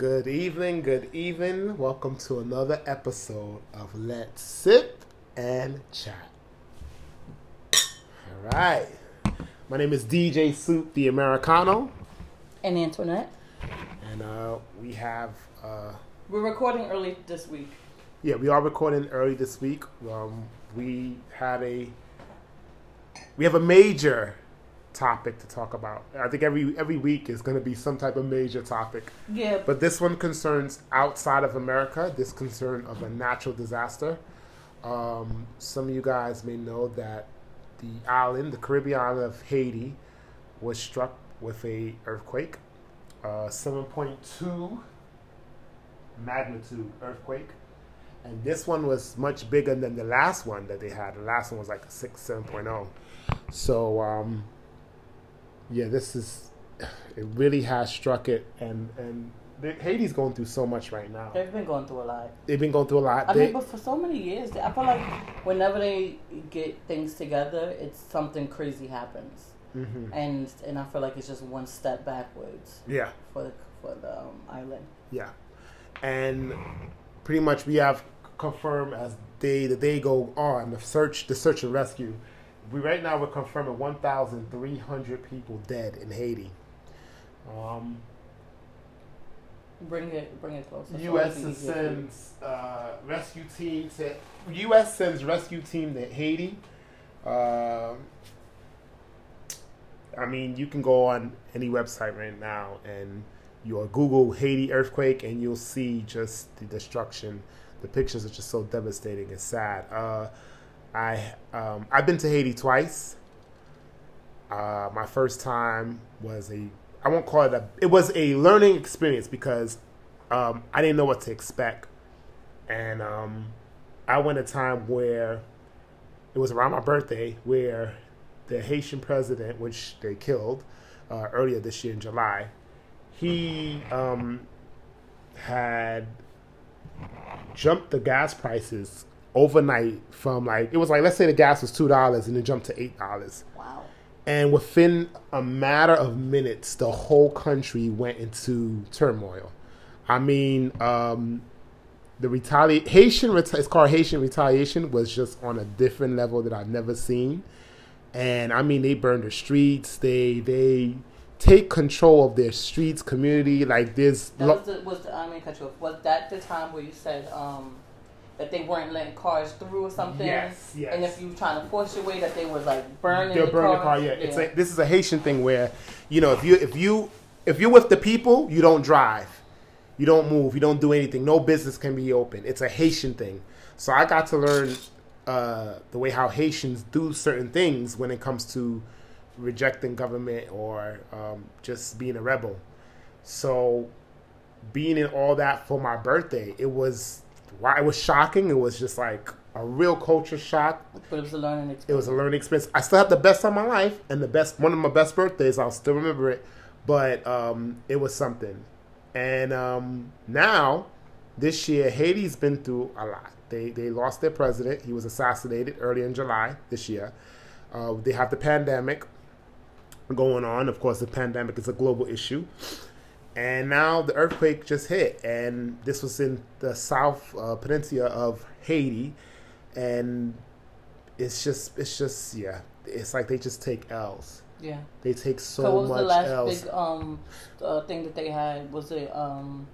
Good evening, good evening. Welcome to another episode of Let's Sip and Chat. All right. My name is DJ Soup, the Americano, and Antoinette. and uh, we have, uh, We're recording early this week. yeah, we are recording early this week. Um, we had a, we have a major topic to talk about. I think every every week is going to be some type of major topic. Yeah, But this one concerns outside of America. This concern of a natural disaster. Um, some of you guys may know that the island, the Caribbean island of Haiti, was struck with a earthquake, uh, seven point two magnitude earthquake, and this one was much bigger than the last one that they had. The last one was like a six, seven oh. So, um, yeah, this is it really has struck it, and and Haiti's going through so much right now. they've been going through a lot. They've been going through a lot. I They- mean, but for so many years, I feel like whenever they get things together, it's something crazy happens, Mhm. and and I feel like it's just one step backwards Yeah, for the for the um, island. yeah, and pretty much we have confirmed as day the day go on the search, the search and rescue. We right now we're confirming 1,300 people dead in Haiti. Um, Bring it bring it closer. U.S. it can be easier for you. sends uh, rescue team to U.S. sends rescue team to Haiti. Um I mean, you can go on any website right now and you'll Google Haiti earthquake and you'll see just the destruction. The pictures are just so devastating and sad. Uh, I um, I've been to Haiti twice. Uh, my first time was a I won't call it a it was a learning experience because um, I didn't know what to expect, and um, I went a time where it was around my birthday where the Haitian president, which they killed uh, earlier this year in July, he um, had jumped the gas prices overnight from like it was like let's say the gas was two dollars and it jumped to eight dollars Wow. and within a matter of minutes the whole country went into turmoil i mean um the retaliation haitian it's called haitian retaliation was just on a different level that i've never seen and i mean they burned the streets they they take control of their streets community like there's That lo- was the, was the, I mean, you. Was that the time where you said um, that they weren't letting cars through or something? Yes, yes. And if you were trying to force your way, that they was like burning They'll the burn the cars? car. Yeah, it's like this is a Haitian thing where, you know, if you if you if you're with the people, you don't drive, you don't move, you don't do anything. No business can be open. It's a Haitian thing. So I got to learn uh, the way how Haitians do certain things when it comes to rejecting government or um, just being a rebel. So being in all that for my birthday, it was why it was shocking. It was just like a real culture shock But it was a learning experience. it was a learning experience. I still have the best time of my life and the best one of my best birthdays. I'll still remember it, but um, it was something. And um, now, this year, Haiti's been through a lot. They they lost their president. He was assassinated early in July this year. Uh, they have the pandemic going on. Of course, the pandemic is a global issue. And now the earthquake just hit, and this was in the South uh, Peninsula of Haiti, and it's just it's just yeah it's like they just take l's yeah. they take so, much. So, what was much the last l's big um uh, thing that they had? Was it um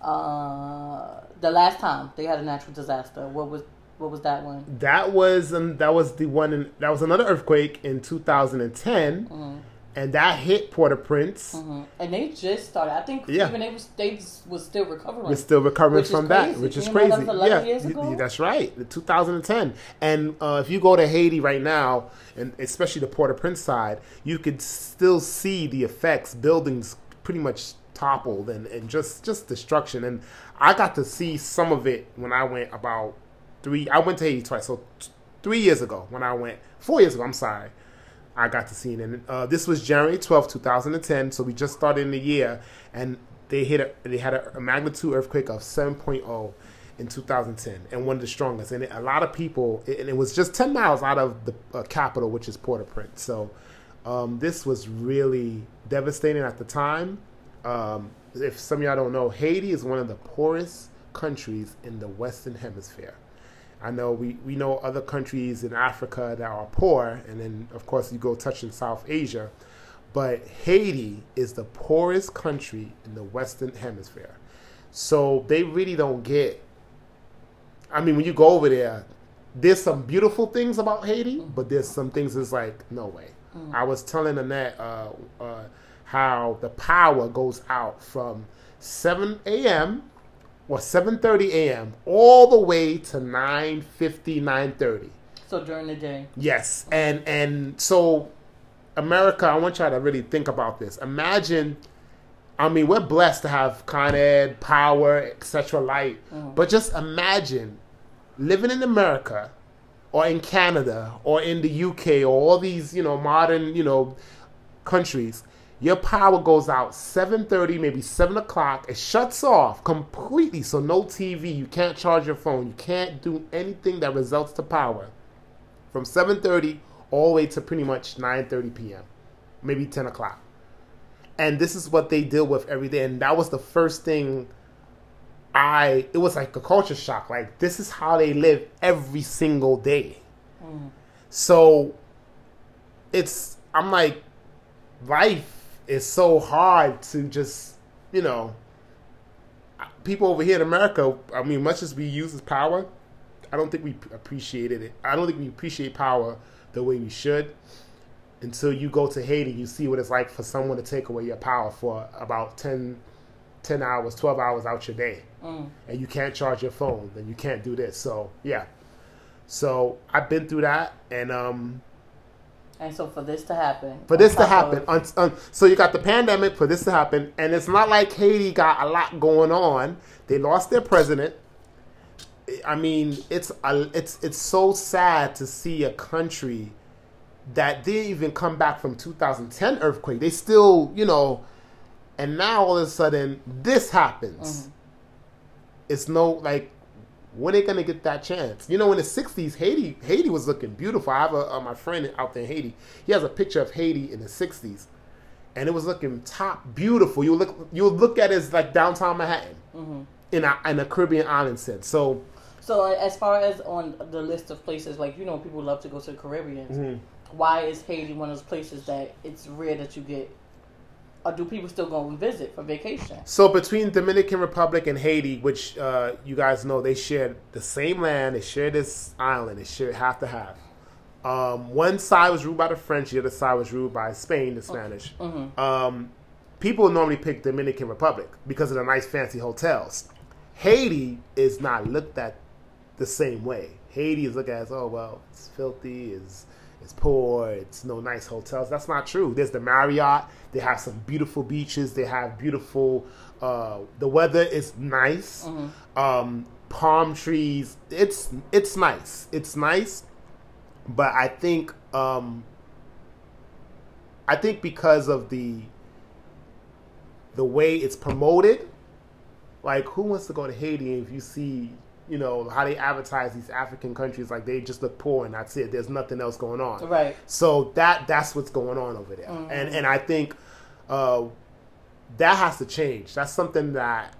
uh the last time they had a natural disaster? What was what was that one? that was um, that was the one in, that was another earthquake in 2010 Mhm. And that hit port-au-prince. Hmm And they just started. I think Yeah. even they was they was still recovering. we're still recovering from that which is You crazy that was 11 yeah. that's right. The 2010 and uh, if you go to haiti right now and especially the port-au-prince side you could still see the effects. Buildings pretty much toppled and, and just just destruction. And i got to see some of it when i went about three i went to haiti twice. So t- three years ago when i went four years ago i'm sorry I got to see it. And uh, this was January twelfth, 2010. So we just started in the year, and they hit a, they had a, a magnitude earthquake of 7.0 in 2010, and one of the strongest. And it, a lot of people, and it was just 10 miles out of the uh, capital, which is Port-au-Prince. So um, this was really devastating at the time. Um, if some of y'all don't know, Haiti is one of the poorest countries in the Western Hemisphere. I know we, we know other countries in Africa that are poor, and then of course you go touch in South Asia, but Haiti is the poorest country in the Western Hemisphere. So they really don't get. I mean, when you go over there, there's some beautiful things about Haiti, but there's some things that's like no way. I was telling Annette uh, uh, how the power goes out from 7 a.m. or 7:30 a.m. all the way to 9:50, 9:30. So during the day. Yes, and and so America, I want y'all to really think about this. Imagine, I mean, we're blessed to have Con Ed, power, etc. Light, mm-hmm. but just imagine living in America or in Canada or in the UK or all these you know modern you know countries. Your power goes out 7:30, maybe 7 o'clock. It shuts off completely, so no TV. You can't charge your phone. You can't do anything that results to power from 7.30 all the way to pretty much 9.30 p.m maybe 10 o'clock and this is what they deal with every day and that was the first thing i it was like a culture shock like this is how they live every single day mm. so it's i'm like life is so hard to just you know people over here in america i mean much as we use this power I don't think we appreciated it. I don't think we appreciate power the way we should until you go to Haiti. You see what it's like for someone to take away your power for about 10, 10 hours, 12 hours out your day. Mm. And you can't charge your phone, then you can't do this. So, yeah. So, I've been through that. And, um, And so for this to happen. for this to happen, of- un, un, so you got the pandemic for this to happen, and it's not like Haiti got a lot going on. They lost their president. I mean, it's a, it's it's so sad to see a country that didn't even come back from 2010 earthquake. They still, you know, and now all of a sudden this happens. Mm-hmm. It's no like when they gonna get that chance? You know, in the '60s, Haiti Haiti was looking beautiful. I have a uh, my friend out there in Haiti. He has a picture of Haiti in the '60s, and it was looking top beautiful. You look you look at it as like downtown Manhattan in a in a Caribbean island sense. So So as far as on the list of places, like you know, people love to go to the Caribbean. Mm-hmm. Why is Haiti one of those places that it's rare that you get, or do people still go and visit for vacation? So between Dominican Republic and Haiti, which uh, you guys know, they share the same land, they share this island, they share half to half. Um, one side was ruled by the French, the other side was ruled by Spain, the Spanish. Um, people normally pick Dominican Republic because of the nice fancy hotels. Haiti is not looked at the same way. Haiti is looked at as oh well, it's filthy, it's it's poor, it's no nice hotels. That's not true. There's the Marriott. They have some beautiful beaches. They have beautiful. Uh, the weather is nice. Um, palm trees. It's it's nice. It's nice, but I think um, I think because of the the way it's promoted, like who wants to go to Haiti if you see, you know, how they advertise these African countries like they just look poor and that's it. There's nothing else going on. Right. So that that's what's going on over there. And and I think uh, that has to change. That's something that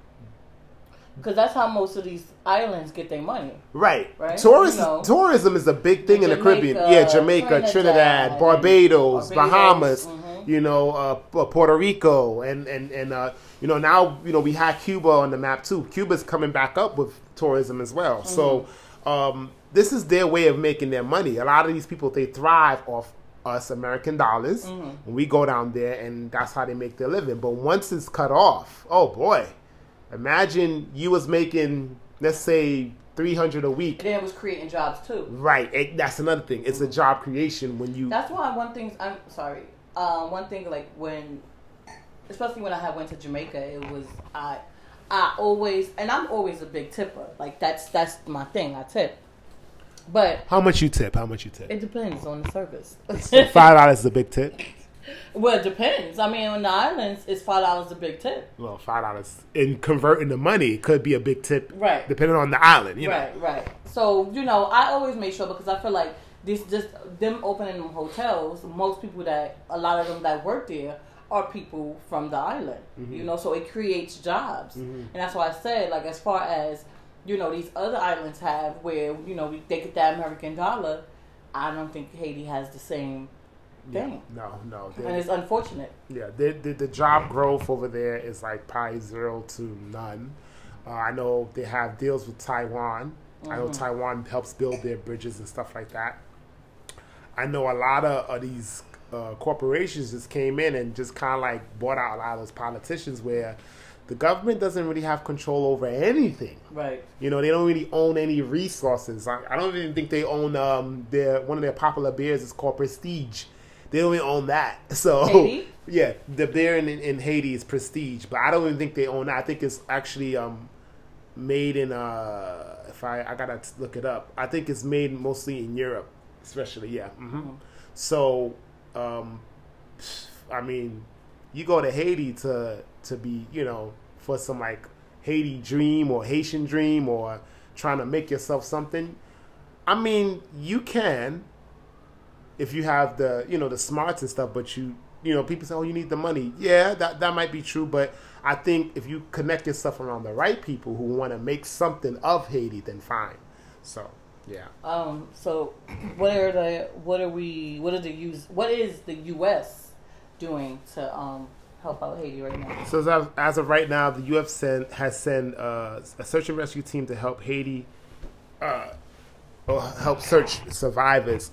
Because that's how most of these islands get their money. Right. Right? Tourism, You know. tourism is a big thing in the Caribbean. Yeah, Jamaica, Trinidad, Trinidad, Barbados, Barbados, Bahamas, mhm. you know, uh, Puerto Rico, and and and uh, you know now you know we have Cuba on the map too. Cuba's coming back up with tourism as well. So um, this is their way of making their money. A lot of these people they thrive off us American dollars when we go down there, and that's how they make their living. But once it's cut off, oh boy, imagine you was making let's say three hundred a week. Then it was creating jobs too. Right, it, that's another thing. It's a job creation when you. That's why one thing I'm sorry. Um, one thing like when, especially when I had went to Jamaica, it was I, I always and I'm always a big tipper. Like that's that's my thing. I tip, but How much you tip? How much you tip? it depends on the service. Five dollars is a big tip. well, it depends. I mean, on the islands, it's five dollars a big tip. Well, five dollars in converting the money could be a big tip, Right. Depending on the island, you know. Right, right. So you know, I always make sure because I feel like this just them opening them hotels. Most people that a lot of them that work there are people from the island. Mm-hmm. You know, so it creates jobs, and that's why I said like as far as you know these other islands have where you know they get that American dollar. I don't think Haiti has the same thing, No, no. and it's unfortunate. yeah, the, the the job growth over there is like probably zero to none. Uh, I know they have deals with Taiwan. I know Taiwan helps build their bridges and stuff like that. I know a lot of, of these uh, corporations just came in and just kind of like bought out a lot of those politicians where the government doesn't really have control over anything. Right. You know, they don't really own any resources. I, I don't even think they own um their one of their popular beers is called Prestige. They don't even own that. So Haiti? yeah, the beer in, in Haiti is Prestige, but I don't even think they own that. I think it's actually um made in uh if I I gotta look it up. I think it's made mostly in Europe, especially yeah. hmm So um I mean, you go to Haiti to to be, you know, for some like Haiti dream or Haitian dream or trying to make yourself something. I mean, you can if you have the, you know, the smarts and stuff, but you you know, people say, "Oh, you need the money." Yeah, that that might be true, but I think if you connect yourself around the right people who want to make something of Haiti, then fine. So, yeah. Um. So, what are the what are we what are the use what is the U.S. doing to um help out Haiti right now? So as of, as of right now, the U.S. Sent, has sent uh, a search and rescue team to help Haiti, uh, or help search survivors,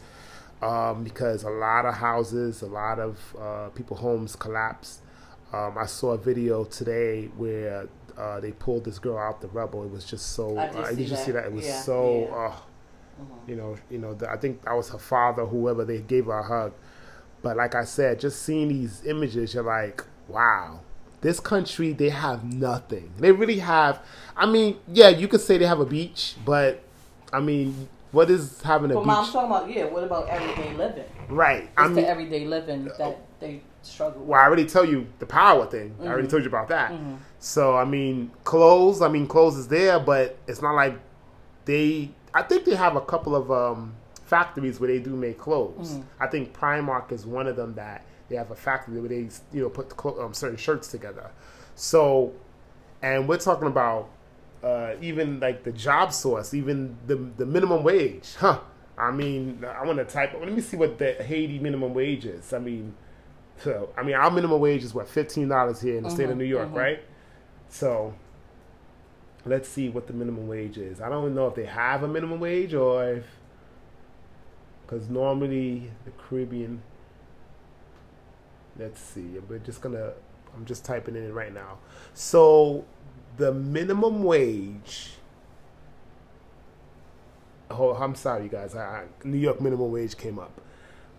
um, because a lot of houses, a lot of uh, people homes collapsed. Um, I saw a video today where uh, they pulled this girl out the rubble. It was just so. I did Uh, see you see that. that? It was Yeah, so. yeah. Uh, Uh-huh. you know, you know. The, I think that was her father, whoever they gave her a hug. But like I said, just seeing these images, you're like, wow, this country, they have nothing. They really have. I mean, yeah, you could say they have a beach, but I mean, what is having a beach? mom, I'm talking about yeah. What about everyday living? Right. It's I mean, the everyday living uh, that they struggle with. well, I already tell you the power thing. I Mm-hmm. already told you about that. Mm-hmm. So I mean, clothes. I mean, clothes is there, but it's not like they. I think they have a couple of um, factories where they do make clothes. Mm-hmm. I think Primark is one of them that they have a factory where they you know put clo- um, certain shirts together. So, and we're talking about uh, even like the job source, even the the minimum wage, huh? I mean, I want to type. Let me see what the Haiti minimum wage is. I mean, so I mean, our minimum wage is what fifteen dollars here in the state of New York, right? So, let's see what the minimum wage is. I don't know if they have a minimum wage or if because normally the Caribbean. Let's see. We're just gonna. I'm just typing it in right now. So, the minimum wage. Oh, I'm sorry, you guys. I, New York minimum wage came up.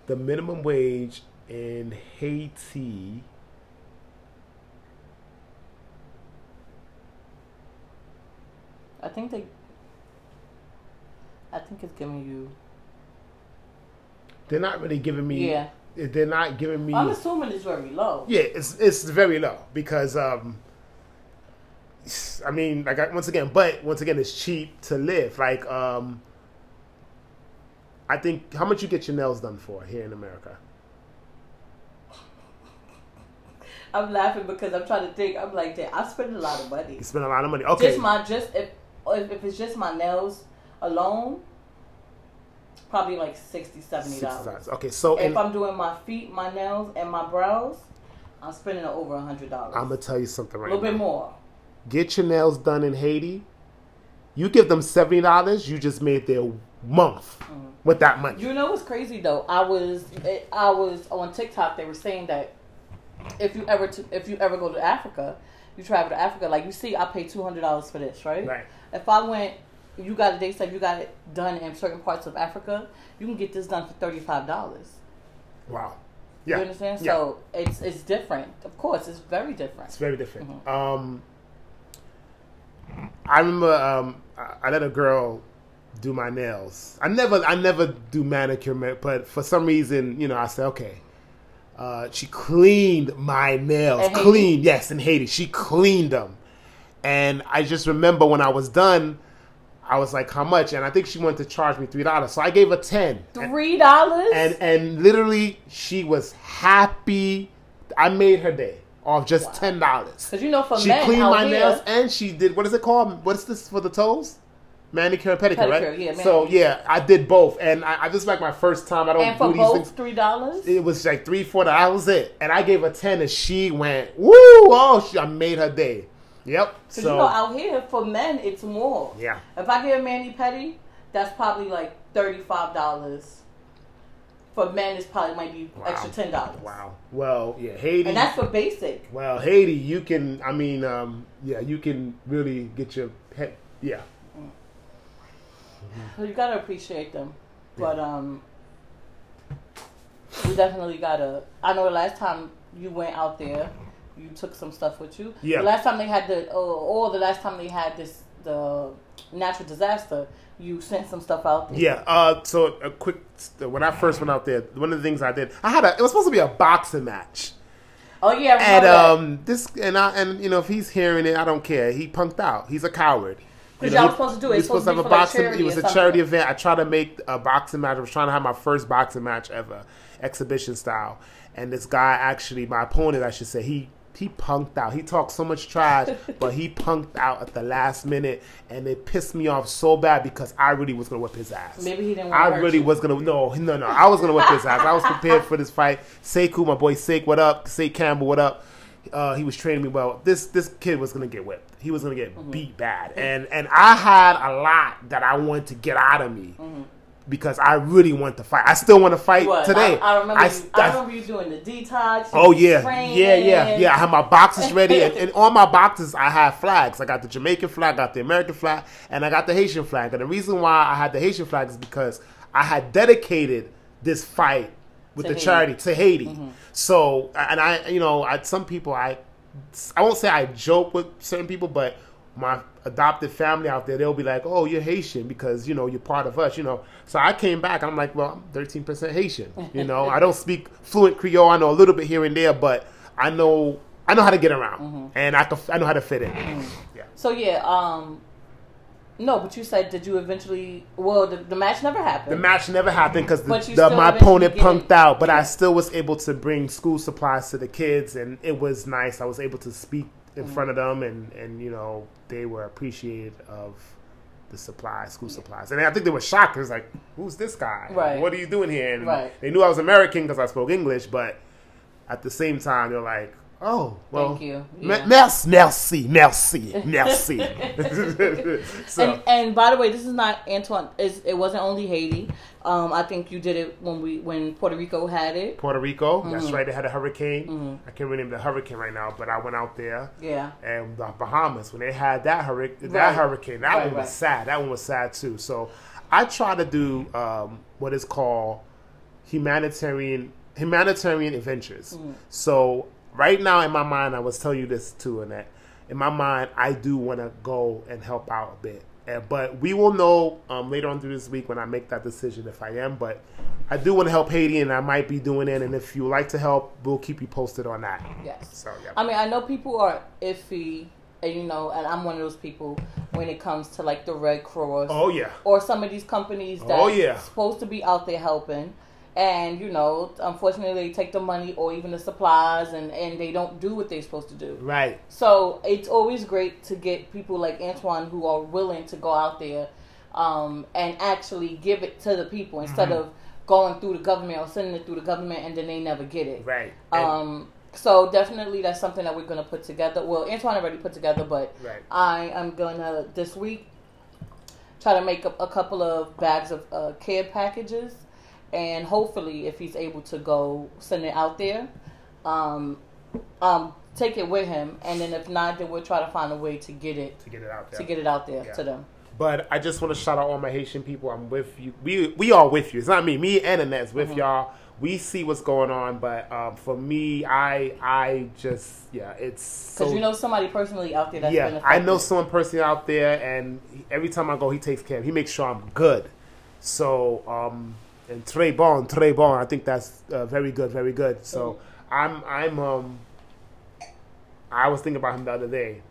The minimum wage in Haiti. I think they. I think it's giving you. They're not really giving me. Yeah. They're not giving me. I'm assuming it's very low. Yeah, it's it's very low because um, I mean, like I, once again, but once again, it's cheap to live. Like um, I think how much you get your nails done for here in America? I'm laughing because I'm trying to think. I'm like, damn, I spend a lot of money. You spend a lot of money. Okay, Just my just if if if it's just my nails alone, probably like 60 70 dollars. $60. Okay, so If I'm doing my feet, my nails, and my brows, I'm spending over a hundred dollars. I'm gonna tell you something right a little now. bit more. Get your nails done in Haiti. You give them seventy dollars. You just made their month Mm. with that money. You know what's crazy though? I was it, I was on TikTok. They were saying that if you ever to, if you ever go to Africa, you travel to Africa. Like you see, I pay two hundred dollars for this, right? Right. If I went, you got they said you got it done in certain parts of Africa. You can get this done for thirty five dollars. Wow. Yeah. You understand? Yeah. So it's it's different. Of course, it's very different. It's very different. Mm-hmm. Um, I remember um, I, I let a girl do my nails. I never, I never do manicure, but for some reason, you know, I said, okay. Uh, she cleaned my nails, clean, yes, in Haiti. She cleaned them, and I just remember when I was done, I was like, "How much?" And I think she wanted to charge me three dollars, so I gave her ten. Three dollars. and and literally she was happy I made her day off just Wow. ten dollars. Because you know, for She men cleaned my here, nails and she did what is it called? What's this for the toes? Manicure and pedicure, Pedicure, right? yeah, so yeah, I did both, and I, I this is like my first time. I don't and do for these both things. three dollars. It was like three, four. That was it, and I gave her ten, and she went woo! Oh, she, I made her day. Yep. Because So you know, out here for men, it's more. yeah, If I get a mani pedi, that's probably like thirty five dollars. For men, it's probably might be Wow. extra ten dollars. wow. Well, yeah, Haiti. And that's for basic. well, Haiti, you can. I mean, um, yeah, you can really get your pet. Yeah, So you gotta appreciate them. But um, we definitely gotta. I know the last time you went out there, you took some stuff with you. Yeah. The last time they had the, uh, or the last time they had this the natural disaster, you sent some stuff out there. yeah. Uh, so a quick. When I first went out there, one of the things I did, I had a. It was supposed to be a boxing match. Oh yeah. And remember that. um, this and I and you know if he's hearing it, I don't care. He punked out. He's a coward. 'Cause You know, y'all he- supposed to do it. It's supposed to have a for, like, boxing. it was a charity event. I tried to make a boxing match. I was trying to have my first boxing match ever, exhibition style. And this guy actually, my opponent, I should say, he he punked out. He talked so much trash, but he punked out at the last minute, and it pissed me off so bad because I really was gonna whip his ass. Maybe he didn't want I really you. was gonna no no no. I was gonna whip his ass. I was prepared for this fight. Sekou, my boy Sake, what up? Sake Campbell, what up? Uh, he was training me well. This this kid was gonna get whipped. He was gonna get Mm-hmm. beat bad, and and I had a lot that I wanted to get out of me because I really want to fight. I still want to fight Mm-hmm. What? today. I, I remember. I- you, I, remember you doing the detox. Oh yeah, training. yeah, yeah, yeah. I had my boxes ready, and, and on my boxes I had flags. I got the Jamaican flag, I got the American flag, and I got the Haitian flag. And the reason why I had the Haitian flag is because I had dedicated this fight with To the Haiti. charity to Haiti. So, and I, you know, I some people I, I won't say I joke with certain people, but my adopted family out there, they'll be like, "Oh, you're Haitian because you know you're part of us," you know. So I came back, and I'm like, "Well, I'm 13 percent Haitian." You know, I don't speak fluent Creole. I know a little bit here and there, but I know I know how to get around, and I can, I know how to fit in. Yeah. So yeah, um, no, but you said did you eventually? Well, the, the match never happened. The match never happened because my opponent punked out, but I still was able to bring school supplies to the kids, and it was nice. I was able to speak in Mm-hmm. front of them, and and you know they were appreciative of the supplies, school supplies, and I think they were shocked. It was like, "Who's this guy? Right. What are you doing here?" And Right. they knew I was American because I spoke English, but at the same time, they're like. Oh well, Thank you. Yeah. Merci, merci, merci, merci. so and, and by the way, this is not Antoine. It wasn't only Haiti. Um, I think you did it when we when Puerto Rico had it. Puerto Rico. Mm-hmm. That's right. They had a hurricane. I can't remember the hurricane right now, but I went out there Yeah. and the Bahamas when they had that hurricane. That Right. hurricane. That Right, one was right. sad. That one was sad too. So I try to do um, what is called humanitarian humanitarian adventures. Mm-hmm. So right now in my mind, I was telling you this too, Annette. In my mind, I do want to go and help out a bit. Uh, but we will know um, later on through this week when I make that decision if I am. But I do want to help Haiti, and I might be doing it. And if you like to help, we'll keep you posted on that. Yes. So yeah, I mean, I know people are iffy, and you know, and I'm one of those people when it comes to like the Red Cross oh yeah, or some of these companies that Oh, yeah. supposed to be out there helping. And you know, unfortunately, they take the money or even the supplies, and, and they don't do what they're supposed to do. right. So it's always great to get people like Antoine who are willing to go out there um, and actually give it to the people instead Mm-hmm. of going through the government or sending it through the government and then they never get it. Right. Um, so definitely that's something that we're gonna put together. Well, Antoine already put together, but Right. I am gonna this week try to make up a couple of bags of uh, care packages, and hopefully, if he's able to go send it out there, um, um, take it with him, and then if not, then we'll try to find a way to get it to get it out there. to get it out there Yeah. to them. But I just want to shout out all my Haitian people. I'm with you. We we are with you. It's not me. Me and Annette's with Mm-hmm. y'all. We see what's going on, but um, for me, I I just yeah, it's Because so you know somebody personally out there that's been yeah. affected. I know someone personally out there, and he- every time I go, he takes care. of He makes sure I'm good. So um, and Trey Bon, Trey Bon, I think that's uh, very good, very good. So I'm I'm um, I was thinking about him the other day.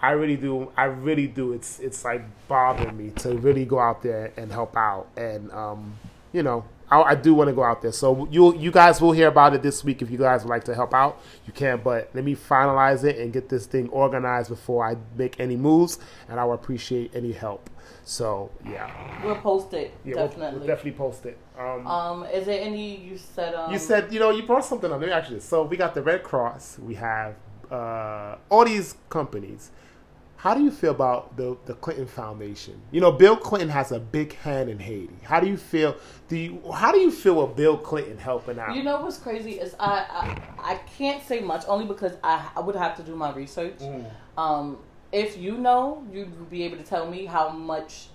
I really do. I really do. It's it's like bothering me to really go out there and help out. And um, you know, I, I do want to go out there. So you you guys will hear about it this week if you guys would like to help out. You can, but let me finalize it and get this thing organized before I make any moves, and I will appreciate any help. So yeah, We'll post it yeah, we'll- definitely. We'll, definitely post it. Um, Um, is there any you said? Um, you said you know you brought something up. Let me ask you this. So we got the Red Cross. We have uh, all these companies. How do you feel about the the Clinton Foundation? You know, Bill Clinton has a big hand in Haiti. How do you feel? Do you how do you feel with Bill Clinton helping out? You know what's crazy is I, I I can't say much only because I, I would have to do my research. Mm. Um, if you know, you'd be able to tell me how much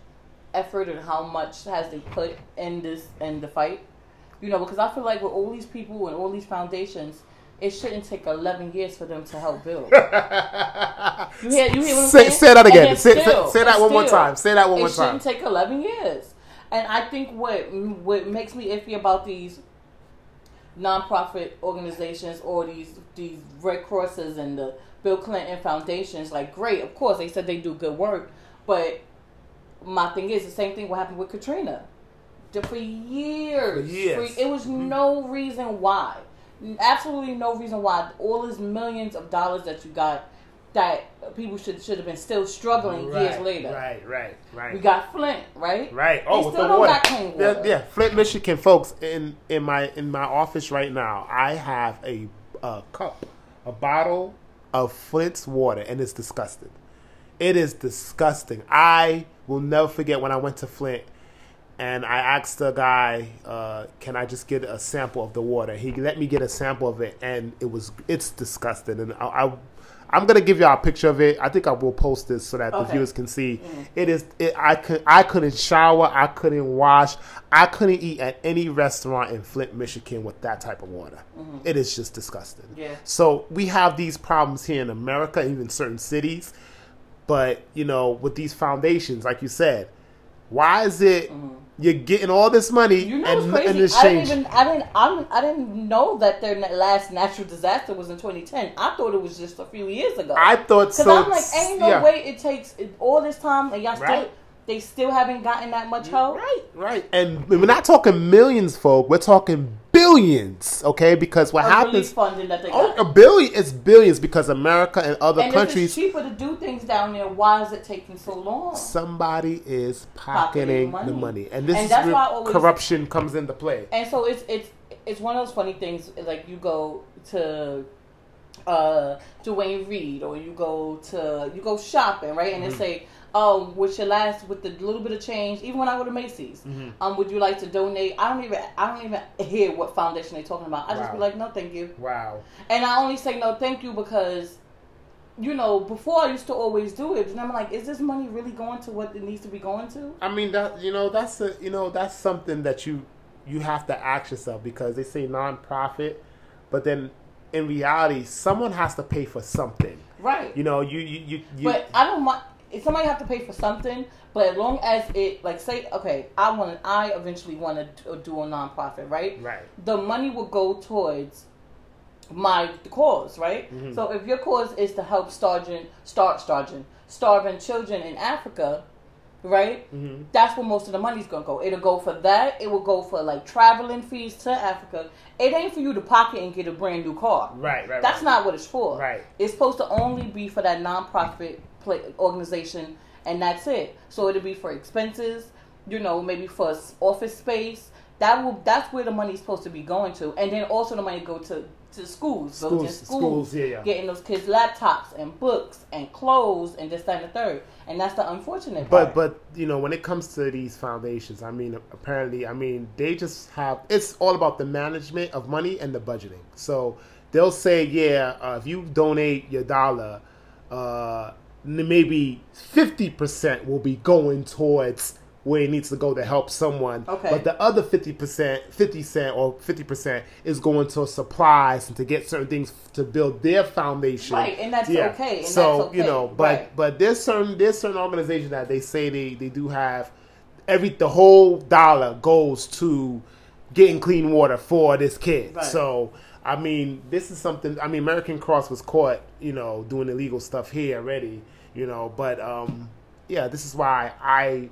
effort and how much has they put in this in the fight. You know, because I feel like with all these people and all these foundations, it shouldn't take eleven years for them to help build. You hear, you hear what I'm say, saying? say that again. Say, say, still- say that and one more time. Say that one more time. It shouldn't take 11 years. And I think what what makes me iffy about these nonprofit organizations or these these Red Crosses and the Bill Clinton foundations, like great, of course they said they do good work, but my thing is the same thing what happened with Katrina. For years, For years. for- it was mm-hmm. no reason why, absolutely no reason why all these millions of dollars that you got that people should should have been still struggling years later. Right, right, right. We got Flint, right? Right. Oh, They with still the don't water. got clean Yeah, water. yeah, Flint, Michigan, folks. In in my in my office right now, I have a, a cup, a bottle of Flint's water, and it's disgusting. It is disgusting. I will never forget when I went to Flint, and I asked the guy, uh, "Can I just get a sample of the water?" He let me get a sample of it, and it was it's disgusting. And I, I I'm gonna give y'all a picture of it. I think I will post this so that the viewers can see. It is. It, I could. I couldn't shower. I couldn't wash. I couldn't eat at any restaurant in Flint, Michigan, with that type of water. It is just disgusting. Yeah. So we have these problems here in America, even certain cities. But you know, with these foundations, like you said, why is it you're getting all this money Mm-hmm. You know and, what's and crazy? I didn't changing? even I didn't I, I didn't know that their last natural disaster was in 2010. I thought it was just a few years ago. I thought so. Because. I'm like, ain't no yeah. way it takes all this time and y'all still they still haven't gotten that much help. Right, right. And we're not talking millions, folk. We're talking billions, okay? Because what happens. funding that they Oh, got. a billion. It's billions because America and other and countries. cheaper to do things down there, why is it taking so long? Somebody is Pocketing pocketing money. the money, and this And is where always- corruption comes into play. And so it's it's it's one of those funny things. Like you go to uh Duane Reade or you go to you go shopping, right? And Mm-hmm. they say, "Oh, with your last with the little bit of change, even when I go to Macy's, Mm-hmm. um, would you like to donate?" I don't even I don't even hear what foundation they're talking about. I just be like, "No, thank you," Wow. and I only say no, thank you because. You know, before I used to always do it, and I'm like, is this money really going to what it needs to be going to? I mean that you know that's a you know that's something that you you have to ask yourself because they say nonprofit, but then in reality someone has to pay for something. Right. You know you you you, you But I don't mind if somebody have to pay for something. But as long as it, like, say, okay, I want, I eventually want to do a nonprofit, right? right. The money will go towards my cause, right? Mm-hmm. So if your cause is to help starving, start starving, starving children in Africa, right? Mm-hmm. That's where most of the money's gonna go. It'll go for that. It will go for like traveling fees to Africa. It ain't for you to pocket and get a brand new car. Right. Right. That's right. not what it's for. Right. It's supposed to only be for that nonprofit play, organization, and that's it. So it'll be for expenses, you know, maybe for office space. That will. That's where the money's supposed to be going to, and then also the money go to to schools, Schools- schools, schools, yeah, yeah. getting those kids laptops and books and clothes and this, that, and the third. And that's the unfortunate But part. but you know when it comes to these foundations, I mean apparently I mean they just have it's all about the management of money and the budgeting. So they'll say yeah, uh, if you donate your dollar, uh, maybe fifty percent will be going towards where it needs to go to help someone. Okay. But the other fifty percent, fifty cent or fifty percent is going to supplies and to get certain things to build their foundation. Right, and that's okay, and so that's okay, you know, but right. but there's certain there's certain organizations that they say they, they do have every the whole dollar goes to getting clean water for this kid. Right. So I mean, this is something. I mean, American Cross was caught, you know, doing illegal stuff here already, you know. But um, yeah, this is why I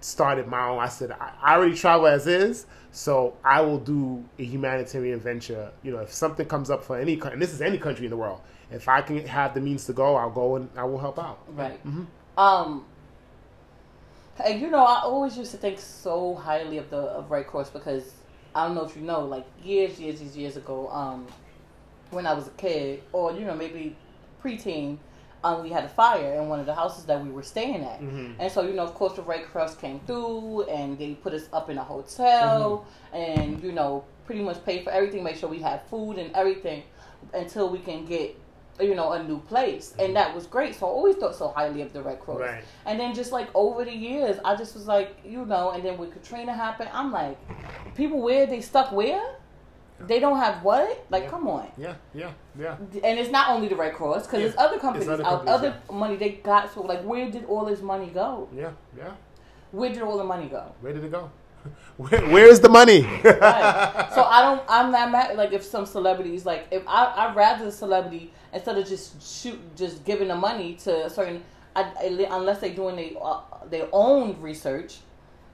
started my own. I said I, already travel as is, so I will do a humanitarian venture. You know, if something comes up for any, and this is any country in the world, if I can have the means to go, I'll go and I will help out. Right. Mhm. Um. And you know, I always used to think so highly of the of Red Cross because I don't know if you know, like years, years, years, years ago, um, when I was a kid, or you know, maybe preteen, um, we had a fire in one of the houses that we were staying at, Mhm. and so you know, of course, the Red Cross came through and they put us up in a hotel, and you know, pretty much paid for everything, make sure we had food and everything until we can get. You know, a new place, and mm-hmm. that was great. So I always thought so highly of the Red Cross. Right. And then just like over the years, I just was like, you know, and then when Katrina happened, I'm like, people where they stuck where? They don't have what? Like, Yeah. come on. Yeah, yeah, yeah. And it's not only the Red Cross because Yeah. there's other companies other out, companies, other money they got. So like, where did all this money go? Yeah, yeah. Where did all the money go? Where did it go? Where, where's the money? Right. so I don't. I'm not mad. Like if some celebrities, like if I, I'd rather the celebrity instead of just shoot, just giving the money to a certain. I, I- unless they're doing their uh, their own research,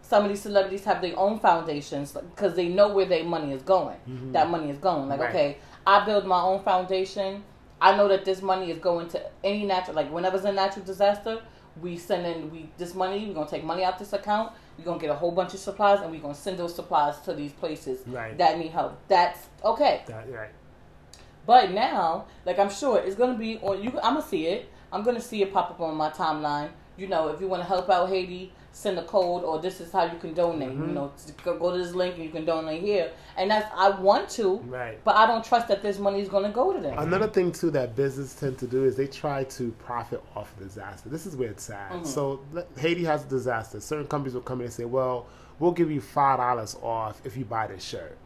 some of these celebrities have their own foundations because they know where their money is going. That money is going. Like Right. okay, I build my own foundation. I know that this money is going to any natural. Like whenever there's a natural disaster, we send in we this money. We're gonna take money out this account. We're gonna get a whole bunch of supplies, and we're gonna send those supplies to these places Right. that need help. That's okay. That- right. But now, like I'm sure it's gonna be on you. I'm gonna see it. I'm gonna see it pop up on my timeline. You know, if you want to help out Haiti, send a code, or this is how you can donate. Mhm. You know, to go to this link and you can donate here. And that's I want to, Right. but I don't trust that this money is gonna go to them. Another thing too that business tend to do is they try to profit off disaster. This is where it's sad. Mhm. So Haiti has a disaster. Certain companies will come in and say, "Well, we'll give you five dollars off if you buy this shirt."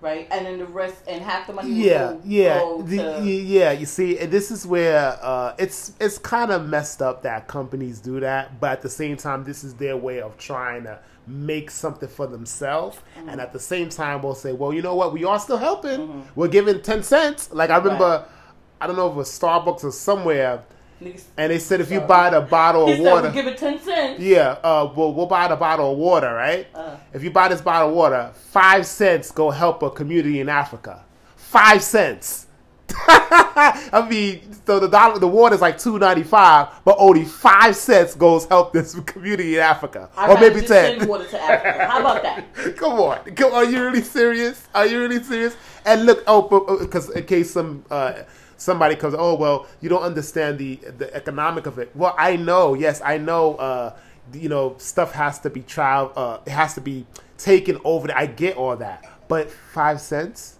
Right? And then the rest and half the money. Yeah, go, yeah, go the, yeah. You see, this is where uh, it's it's kind of messed up that companies do that, but at the same time, this is their way of trying to make something for themselves, Mm-hmm. and at the same time, we'll say, "Well, you know what? We are still helping. We're giving ten cents." Like I remember, Mm-hmm. Right. I don't know if it was Starbucks or somewhere, and they said if you buy the bottle of water, we give it ten cents. yeah, uh, we'll, we'll buy the bottle of water, right? Uh. If you buy this bottle of water, five cents go help a community in Africa. Five cents. I mean, so the dollar, the water is like two ninety five, but only five cents goes help this community in Africa, I or maybe ten. Send water to Africa. How about that? Come on, Come, are you really serious? Are you really serious? And look, oh, because in case some uh, somebody comes, oh well, you don't understand the the economic of it. Well, I know, yes, I know. Uh, you know, stuff has to be trial. Uh, it has to be taken over. The, I get all that, but five cents,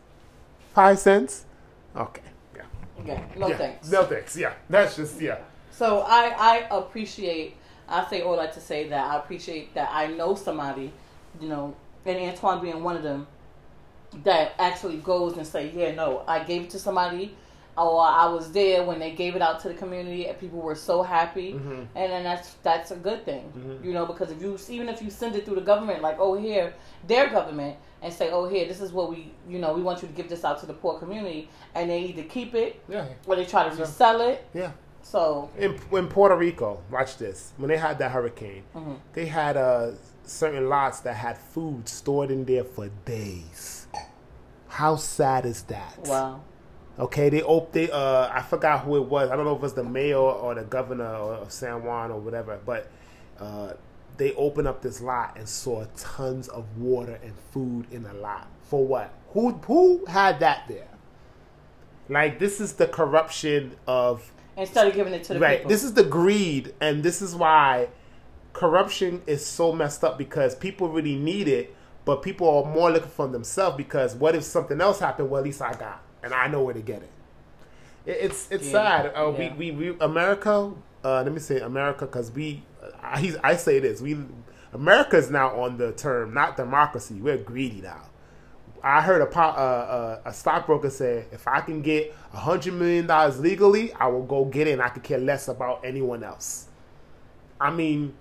five cents, okay, yeah, Okay, no yeah. thanks. no thanks. Yeah, that's just yeah, So I I appreciate. I say all that to say that I appreciate that I know somebody, you know, and Antoine being one of them, that actually goes and say, yeah, no, I gave it to somebody, or I was there when they gave it out to the community, and people were so happy, Mhm. and then that's that's a good thing, Mhm. you know, because if you even if you send it through the government, like oh here, their government, and say oh here, this is what we, you know, we want you to give this out to the poor community, and they either keep it yeah, or they try to Sure. resell it. yeah. So In, in Puerto Rico, watch this. When they had that hurricane, Mhm. they had uh, certain lots that had food stored in there for days. How sad is that? wow. Okay, they op- they uh I forgot who it was. I don't know if it was the mayor or the governor of San Juan or whatever, but uh they opened up this lot and saw tons of water and food in the lot. For what? Who who had that there? Like this is the corruption of Instead of giving it to the right. people. This is the greed, and this is why corruption is so messed up because people really need it, but people are more looking for themselves because what if something else happened? Well, at least I got, and I know where to get it. It- It's it's Yeah. sad. Uh, Yeah. we, we we America. Uh, let me say America because we. I, I say this. We America is now on the term not democracy. We're greedy now. I heard a po- uh, uh, a stockbroker say, if I can get a hundred million dollars legally, I will go get it, and I could care less about anyone else. I mean,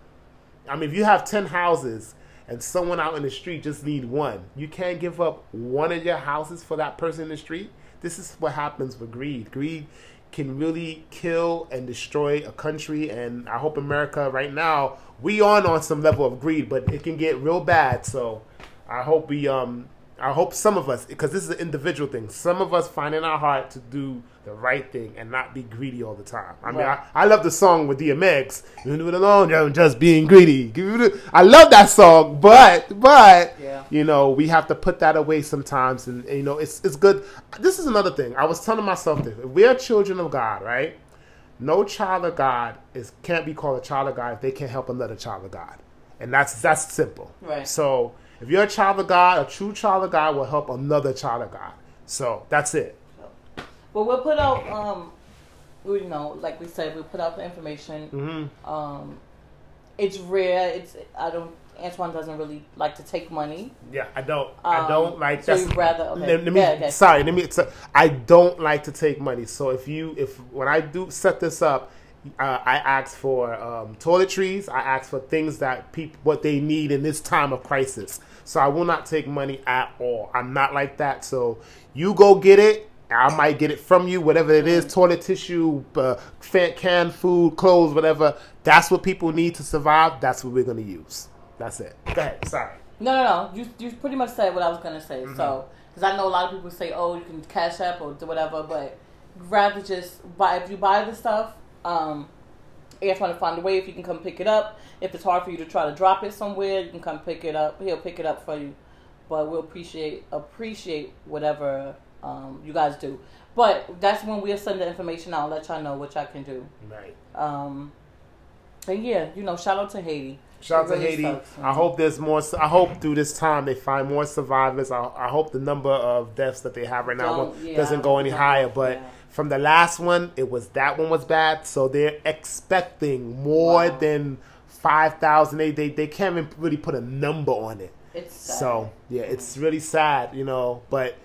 I mean, if you have ten houses and someone out in the street just need one, you can't give up one of your houses for that person in the street. This is what happens with greed. Greed can really kill and destroy a country. And I hope America right now we on on some level of greed, but it can get real bad. So I hope we um I hope some of us, because this is an individual thing, some of us find in our heart to do the right thing and not be greedy all the time. I mean, I, I love the song with DMX, "You do it alone, just being greedy. I love that song, but, but, Yeah. you know, we have to put that away sometimes. And, and, you know, it's, it's good. This is another thing. I was telling myself this. If we're children of God, right? No child of God is can't be called a child of God if they can't help another child of God. And that's that's simple. Right. So if you're a child of God, a true child of God will help another child of God. So that's it. But we'll put out, um, you know, like we said, we'll put out the information. hmm Um, it's rare. It's I don't. Antoine doesn't really like to take money. Yeah, I don't. I Um, don't like. so you'd rather- okay. Let, let me. Yeah, okay. Sorry. Let me. A, I don't like to take money. So if you, if when I do set this up, uh, I ask for um, toiletries. I ask for things that people what they need in this time of crisis. So I will not take money at all. I'm not like that. So you go get it. I might get it from you, whatever it is, toilet tissue, uh, canned food, clothes, whatever. That's what people need to survive. That's what we're going to use. That's it. Go ahead. Sorry. No, no, no. You you pretty much said what I was gonna say. Mm-hmm. So because I know a lot of people say, oh, you can cash up or do whatever, but rather just buy if you buy the stuff. Um, you trying to find a way if you can come pick it up. If it's hard for you to try to drop it somewhere, you can come pick it up. He'll pick it up for you. But we'll appreciate appreciate whatever um, you guys do. But that's when we'll send the information out. Let y'all know what y'all can do. Right. Um, and yeah, you know, shout out to Haiti. Shout out to really Haiti. sucks. I hope there's more. I hope through this time they find more survivors. I, I hope the number of deaths that they have right now Don't- yeah, doesn't go any higher. But yeah. From the last one, it was that one was bad. So they're expecting more Wow. than five thousand. They, they they can't even really put a number on it. It's sad. So yeah, it's really sad, you know. But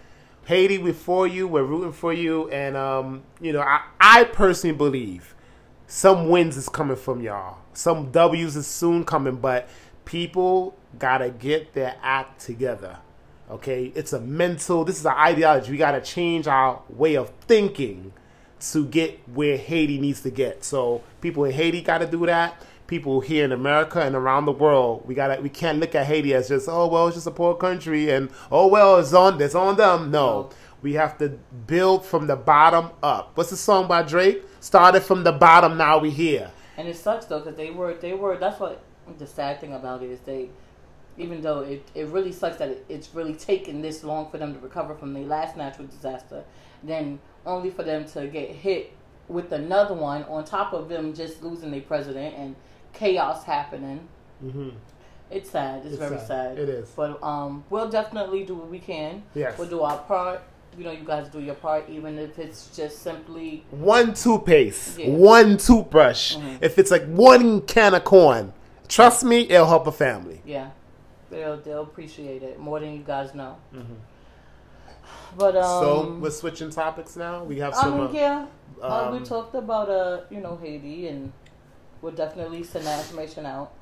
Haiti, we're for you. We're rooting for you, and um, you know, I I personally believe some wins is coming from y'all. Some W's is soon coming, but people gotta get their act together. Okay, it's a mental. This is an ideology. We gotta change our way of thinking to get where Haiti needs to get. So people in Haiti got to do that. People here in America and around the world, we got to we can't look at Haiti as just oh well it's just a poor country and oh well it's on it's on them. No, we have to build from the bottom up. What's the song by Drake? Started from the bottom, now we here. And it sucks though because they were they were. That's what the sad thing about it is they. Even though it, it really sucks that it, it's really taken this long for them to recover from their last natural disaster, then only for them to get hit with another one on top of them just losing their president and chaos happening. hmm It's sad. It's, It's very sad. sad. It is. But um, we'll definitely do what we can. Yes. We'll do our part. You know, you guys do your part, even if it's just simply One toothpaste, Yeah. one toothbrush. Mhm. If it's like one can of corn, trust me, it'll help a family. Yeah, they'll they'll appreciate it more than you guys know. But um, so we're switching topics now. We have I some. mean, yeah, uh, we um, talked about uh, you know, Haiti, and we'll definitely send that information out.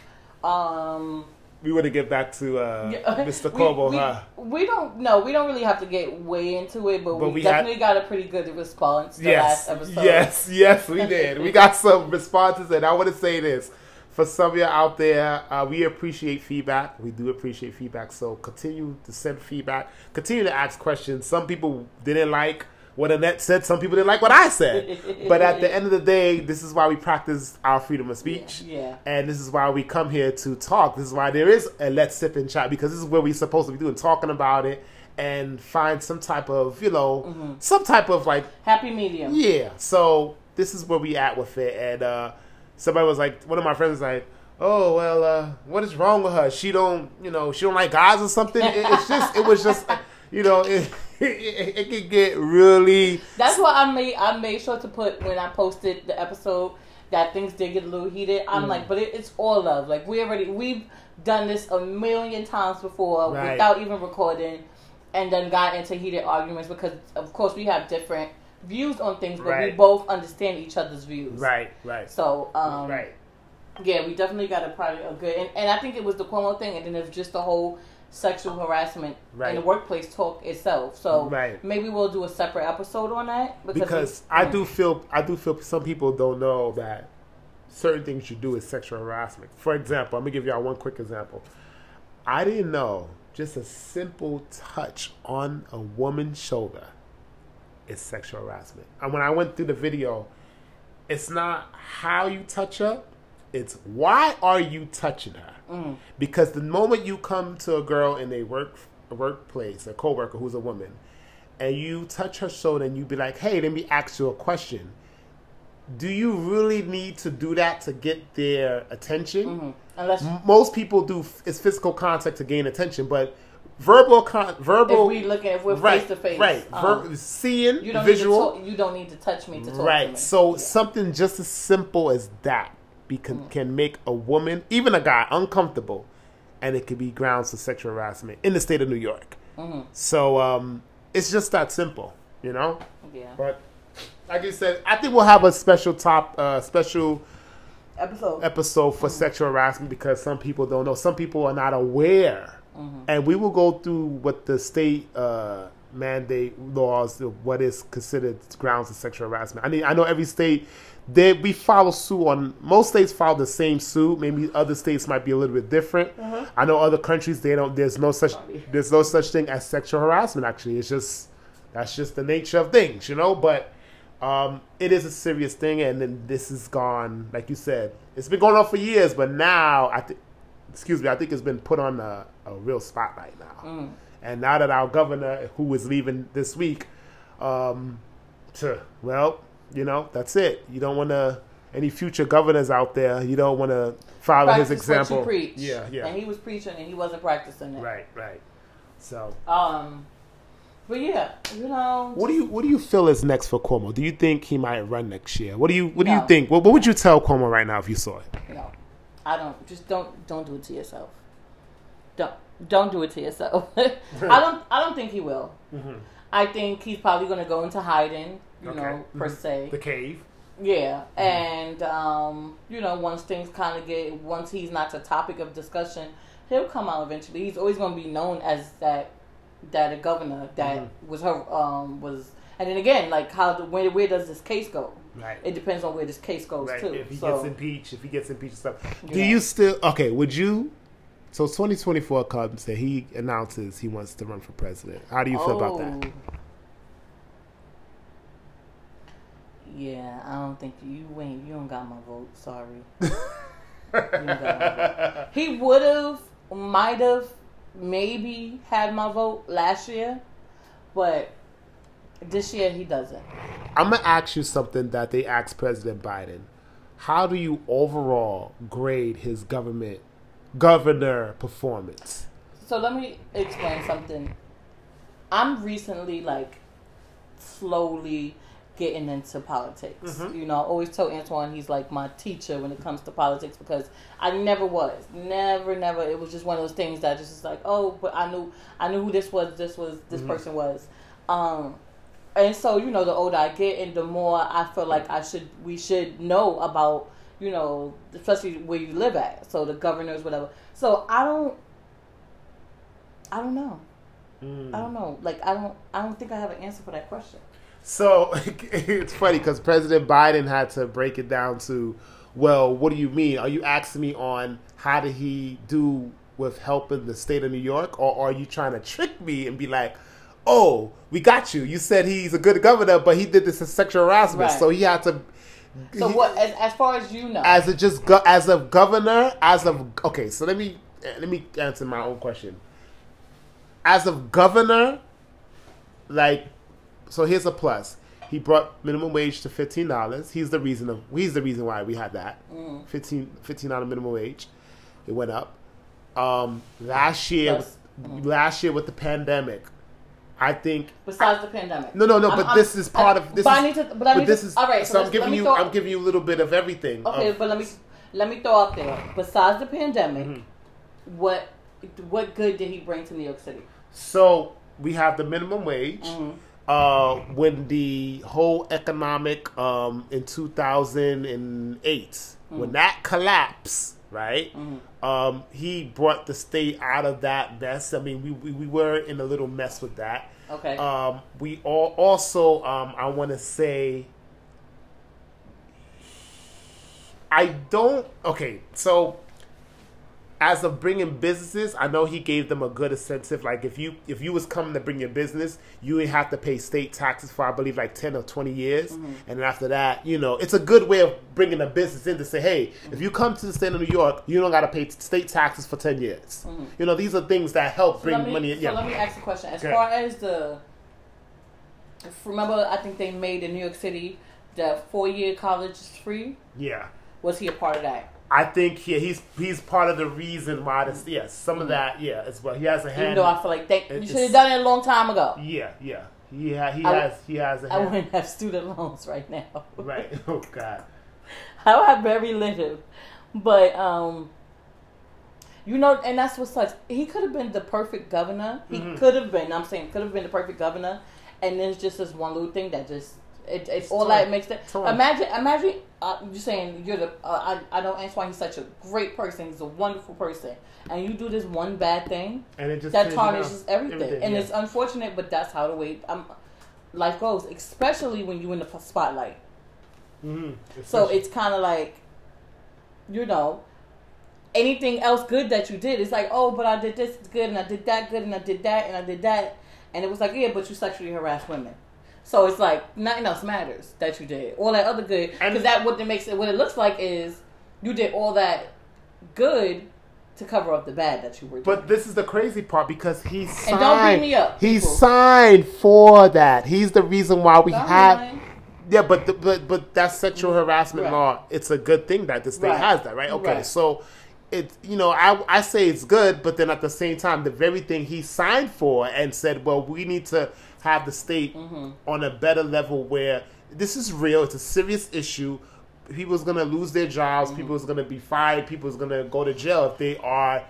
Um, we want to get back to uh, yeah, Mr. we- Cuomo, we, huh? We don't no, we don't really have to get way into it, but, But we, we had- definitely got a pretty good response the Yes, last episode. yes, yes, we did. we got some responses, and I want to say this for some of you out there. Uh, we appreciate feedback. We do appreciate feedback. So continue to send feedback. Continue to ask questions. Some people didn't like what Annette said. Some people didn't like what I said. but at the end of the day, this is why we practice our freedom of speech. Yeah. And this is why we come here to talk. This is why there is a let's sip and chat because this is where we're supposed to be doing talking about it and find some type of, you know, Mm-hmm. some type of like Happy medium. yeah. So this is where we at with it. And uh somebody was like one of my friends was like, Oh well uh what is wrong with her? She don't you know, she don't like guys or something. It, it's just it was just you know, it it, it could get really That's why I made I made sure to put when I posted the episode that things did get a little heated. Mm. I'm like, but it, it's all love. Like we already we've done this a million times before Right. without even recording, and then got into heated arguments because of course we have different views on things, but we both understand each other's views. right, right. So um, right. yeah, we definitely got a probably a good, and, and I think it was the Cuomo thing, and then it's just the whole sexual harassment Right. in the workplace talk itself. So Right. maybe we'll do a separate episode on that because we- I do feel I do feel some people don't know that certain things you do is sexual harassment. For example, I'm gonna give y'all one quick example. I didn't know just a simple touch on a woman's shoulder is sexual harassment. And when I went through the video, it's not how you touch her, it's why are you touching her? Mm. Because the moment you come to a girl in a work a workplace, a coworker who's a woman, and you touch her shoulder and you be like, "Hey, let me ask you a question." Do you really need to do that to get their attention? Mm-hmm. unless Most people do it's physical contact to gain attention, but verbal con- verbal if we look at if we're right face to face, right um, Ver- seeing you don't visual Need to talk, you don't need to touch me to talk to right me. so Yeah. something just as simple as that can, Mm. can make a woman even a guy uncomfortable and it could be grounds for sexual harassment in the state of new york Mm-hmm. so um, it's just that simple you know yeah. but like you said i think we'll have a special top uh, special Episode. episode for sexual harassment because some people don't know. Some people are not aware, and we will go through what the state uh, mandate laws, of what is considered grounds of sexual harassment. I mean, I know every state they we follow suit on most states follow the same suit. Maybe other states might be a little bit different. I know other countries they don't. There's no such there's no such thing as sexual harassment. Actually, it's just that's just the nature of things, you know. But um, it is a serious thing, and then this is gone. Like you said, it's been going on for years, but now I think, excuse me, I think it's been put on a, a real spotlight now. And now that our governor, who is leaving this week, um, to well, you know, that's it. You don't want to any future governors out there. You don't want to follow his Practice what example. Yeah, yeah, And he was preaching and he wasn't practicing it. right, right. So, Um, but yeah, you know, what do you what do you feel is next for Cuomo? Do you think he might run next year? What do you what do No. you think? What, what would you tell Cuomo right now if you saw it? know, I don't just don't don't do it to yourself. Don't don't do it to yourself. I don't I don't think he will. I think he's probably going to go into hiding. You Okay. know, per Mhm. se. The cave. Yeah, and um, you know, once things kind of get, once he's not the topic of discussion, he'll come out eventually. He's always going to be known as that that a governor that Mm-hmm. was her um was, and then again, like how the, where where does this case go? Right. It depends on where this case goes Right. too. If he so gets impeached, if he gets impeached and stuff. Do you still okay, would you so 2024 comes and he announces he wants to run for president. How do you feel about that? Oh. Yeah, I don't think you ain't you don't got my vote. Sorry. You don't got my vote. He would have, might have, maybe had my vote last year, but this year he doesn't. I'm gonna ask you something that they asked President Biden. How do you overall grade his government governor performance? So let me explain something. I'm recently like slowly getting into politics. You know, I always tell Antoine he's like my teacher when it comes to politics because I never was, never, never. It was just one of those things that just is like, oh, but I knew, I knew who this was, this was, this person was. Um, and so you know, the older I get, and the more I feel like I should, we should know about, you know, especially where you live at. So the governors, whatever. So I don't, I don't know. Hmm. I don't know. Like I don't, I don't think I have an answer for that question. So it's funny because President Biden had to break it down to, well, what do you mean? Are you asking me on how did he do with helping the state of New York, or are you trying to trick me and be like, oh, we got you. You said he's a good governor, but he did this as sexual harassment, Right. so he had to. So he- what, as, as far as you know, as a just go, as a governor, as of okay, so let me let me answer my own question. As of governor, like, so here's a plus. He brought minimum wage to fifteen dollars. He's the reason of he's the reason why we had that Mm. 15 15 dollar minimum wage. It went up. Um, last year, Plus, with, last year with the pandemic, I think besides the pandemic. no, no, no. I'm- but I'm- this is part of this. But is, I need to. But I need this to. is all right. So, So, I'm giving you. throw- I'm giving you a little bit of everything. Okay, but let me let me throw out there. Besides the pandemic, Mm-hmm. what what good did he bring to New York City? So we have the minimum wage. Mm-hmm. Uh, when the whole economic um, in 2008, Mm. when that collapsed, right? Um, he brought the state out of that mess. I mean, we, we, we were in a little mess with that. Okay. Um, we all also, um, I want to say, I don't. Okay, so as of bringing businesses, I know he gave them a good incentive. Like if you if you was coming to bring your business, you would have to pay state taxes for I believe like ten or twenty years, mm-hmm. and then after that, you know, it's a good way of bringing a business in to say, hey, if you come to the state of New York, you don't got to pay state taxes for ten years. Mm-hmm. You know, these are things that help So bring me, money. in. So Yeah, let me ask a question. As far as the, remember, I think they made in New York City the four-year college is free. yeah. Was he a part of that? I think yeah, he's he's part of the reason why this. Yes, some of that. Yeah, as well. He has a hand. Even though I feel like you should have done it a long time ago. yeah, yeah. He ha- he I- has he has a hand. I wouldn't have student loans right now. Right. Oh God. I would have very little. But um you know, and that's what sucks. He could have been the perfect governor. He Mhm. could have been. I'm saying could have been the perfect governor. And there's just this one little thing that just it, it's all torn. that makes it. Torn. Imagine, imagine uh, you saying you're the. Uh, I I know Antoine. He's such a great person. He's a wonderful person, and you do this one bad thing And it just that tarnishes around. everything. And yeah. it's unfortunate, but that's how the way um, life goes. Especially when you're in the spotlight. Mhm. So it's kind of like, you know, anything else good that you did, it's like, oh, but I did this good and I did that good and I did that and I did that. And it was like, yeah, but you sexually harassed women. So it's like nothing else matters that you did. All that other good, because that what it makes it. What it looks like is you did all that good to cover up the bad that you were doing. But this is the crazy part because he signed. And don't beat me up, He people. signed for that. He's the reason why we have. Yeah, but the, but but that sexual harassment Right. law. It's a good thing that the state Right. has that, right? Okay, Right. so it you know I I say it's good, but then at the same time, the very thing he signed for and said, well, we need to have the state Mm-hmm. on a better level where this is real. It's a serious issue. People's gonna lose their jobs. Mm-hmm. People's gonna be fired. People's gonna go to jail if they are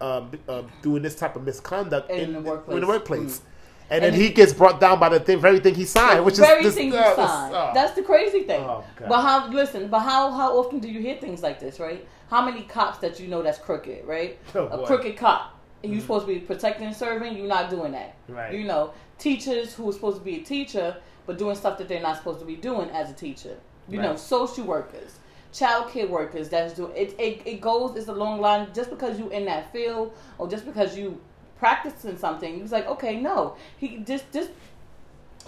um, uh, doing this type of misconduct In in, the in workplace. the workplace. Mm. And, And then he gets brought down by the thing, very thing he signed, which very is very thing uh, this- signed. uh, That's the crazy thing. Oh, but how? Listen, but how? How often do you hear things like this? Right? How many cops that you know that's crooked? Right? Oh, a boy. crooked cop. You're supposed to be protecting and serving. You're not doing that. Right. You know, teachers who are supposed to be a teacher but doing stuff that they're not supposed to be doing as a teacher. You know, social workers, child care workers. That's doing it. It, it goes. It's a long line. Just because you in that field or just because you practicing something, it's like okay, no, he just this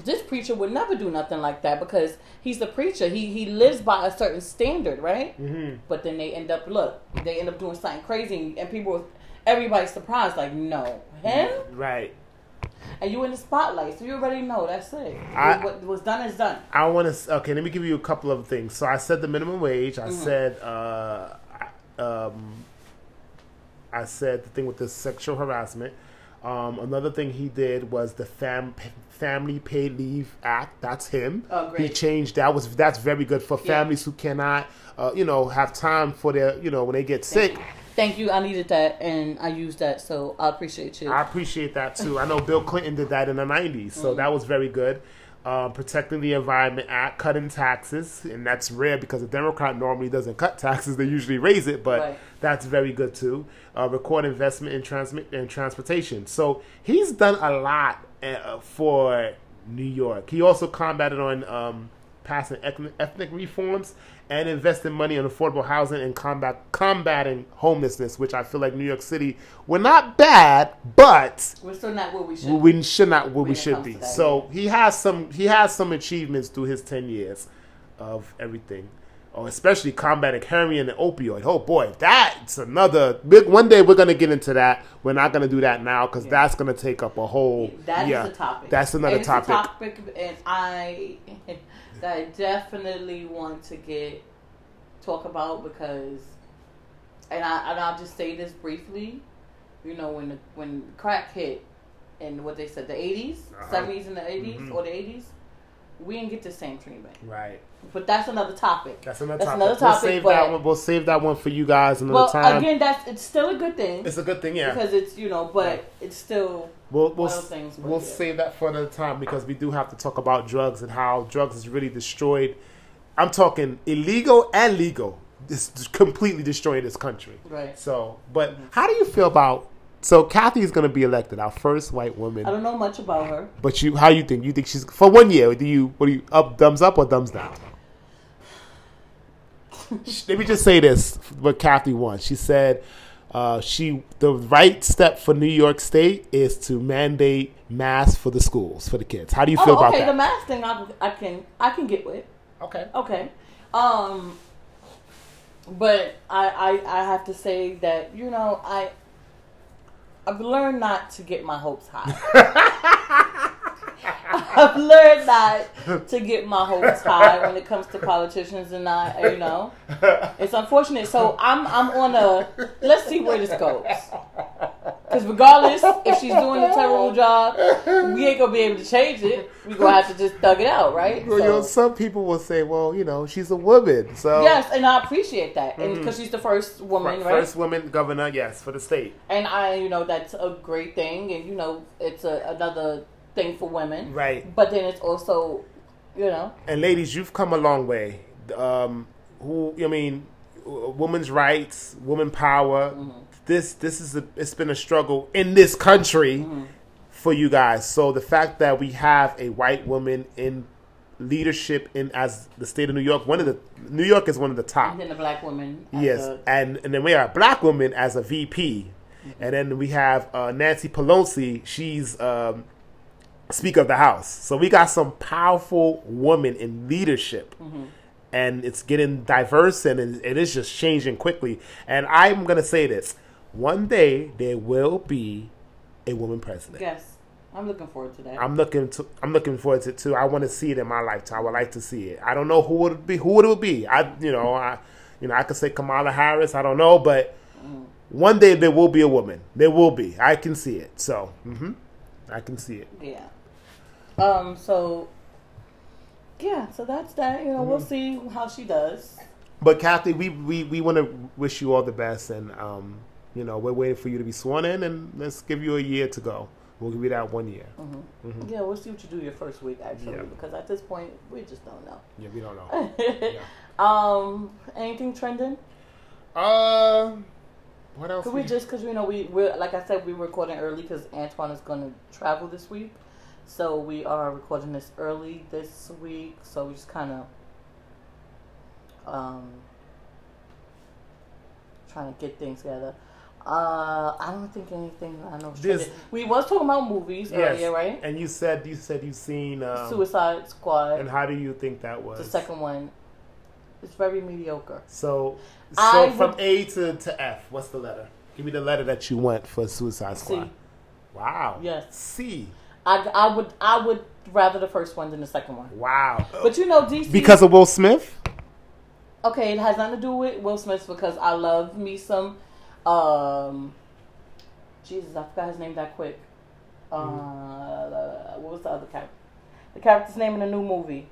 this preacher would never do nothing like that because he's the preacher. He he lives by a certain standard, right? Mhm. But then they end up look, they end up doing something crazy, and people, everybody's surprised. Like, no, him, Right. And you in the spotlight, so you already know. That's it. I- what was done is done. I want to. Okay, let me give you a couple of things. So I said the minimum wage. Mm-hmm. I said, uh, I- um, I said the thing with the sexual harassment. Um, another thing he did was the fam Family Paid Leave Act. That's him. Oh, great. He changed that. Was that's very good for Yeah. families who cannot, uh, you know, have time for their, you know, when they get sick. Thank you. I needed that, and I used that, so I appreciate you. I appreciate that too. I know Bill Clinton did that in the '90s, so that was very good. Um, protecting the Environment Act, cutting taxes, and that's rare because a Democrat normally doesn't cut taxes; they usually raise it. But Right. that's very good too. Uh, record investment in transmit in transportation. So he's done a lot uh, for New York. He also combated on um, passing ethnic, ethnic reforms and investing money in affordable housing and combat combating homelessness, which I feel like New York City we're not bad, but We're still not where we should. we should not where we should be. So he has some he has some achievements through his ten years of everything. Oh, especially combating heroin and opioid. Oh boy, that's another big. One day we're gonna get into that. We're not gonna do that now because Yeah. that's gonna take up a whole. That is yeah, a topic. That's another is topic. topic, and I, I definitely want to get talk about because, and I and I'll just say this briefly. You know, when the, when crack hit, and what they said, the 80s Uh-huh. 70s, and the 80s, Mhm. or the eighties, we didn't get the same treatment. Right. But that's another topic. That's another That's topic. another we'll save that one. We'll save that one for you guys another Well, time. again, that's it's still a good thing it's a good thing, yeah. because it's you know, but it's still We'll we'll, one of those things we'll save that for another time because we do have to talk about drugs and how drugs has really destroyed. I'm talking illegal and legal. It's completely destroying this country. Right. So, but mm-hmm. how do you feel about? So Kathy is going to be elected, our first white woman. I don't know much about her. But you, how you think? You think she's for one year? Do you what do you up thumbs up or thumbs down? Let me just say this: what Kathy wants. She said uh, she the right step for New York State is to mandate masks for the schools for the kids. How do you feel oh, about that? okay. The mask thing, I, I can I can get with. okay. Okay. Um. But I, I I have to say that you know I I've learned not to get my hopes high. I've learned not to get my hopes high when it comes to politicians and I you know it's unfortunate. So I'm I'm on a let's see where this goes. Because regardless if she's doing a terrible job, we ain't gonna be able to change it. We gonna have to just thug it out, right? Well, you know, some people will say, "Well, you know, she's a woman, so Yes, and I appreciate that, and mm-hmm. because she's the first woman, right? first woman governor, yes, for the state, And I, you know, that's a great thing, and you know, it's a, another thing for women. right?" But then it's also, you know, And ladies, you've come a long way. Um, who I mean, women's rights, woman power. This this is a, it's been a struggle in this country for you guys. So the fact that we have a white woman in leadership in as the state of New York, one of the New York is one of the top. and then the black woman. as Yes, a- and and then we have a black woman as a VP, and then we have uh, Nancy Pelosi. She's um, Speaker of the House. So we got some powerful women in leadership, and it's getting diverse, and it, is just changing quickly. And I'm gonna say this: one day there will be a woman president. yes, I'm looking forward to that. I'm looking to. I'm looking forward to it too. I want to see it in my lifetime. I would like to see it. I don't know who would it be. Who would it be? I, you know, I, you know, I could say Kamala Harris. I don't know, but one day there will be a woman. There will be. I can see it. So, hmm I can see it. yeah. Um. So. Yeah. So that's that. You know, we'll Mm-hmm. see how she does. But Kathy, we we, we want to wish you all the best, and um, you know, we're waiting for you to be sworn in, and let's give you a year to go. We'll give you that one year. Yeah, we'll see what you do your first week actually, Mm-hmm. Yeah. because at this point we just don't know. Yeah, we don't know. yeah. Um. Anything trending? Uh, what else? Could we just, because you know, we we like I said, we were recording early because Antoine is going to travel this week, so we are recording this early this week. So we just kind of um trying to get things together. Uh, I don't think anything. I know. is This- we was talking about movies Yes. earlier, right? And you said you said you've seen um, Suicide Squad, And how do you think that was? the second one. It's very mediocre. So, so I from would- A to, to F, what's the letter? Give me the letter that you want for Suicide C. Squad. Wow. Yes. C. I, I would I would rather the first one than the second one. Wow. But you know, DC because of Will Smith? Okay, it has nothing to do with Will Smith because I love me some. Um, Jesus, I forgot his name that quick. Uh, Mm-hmm. what was the other character? The character's name in the new movie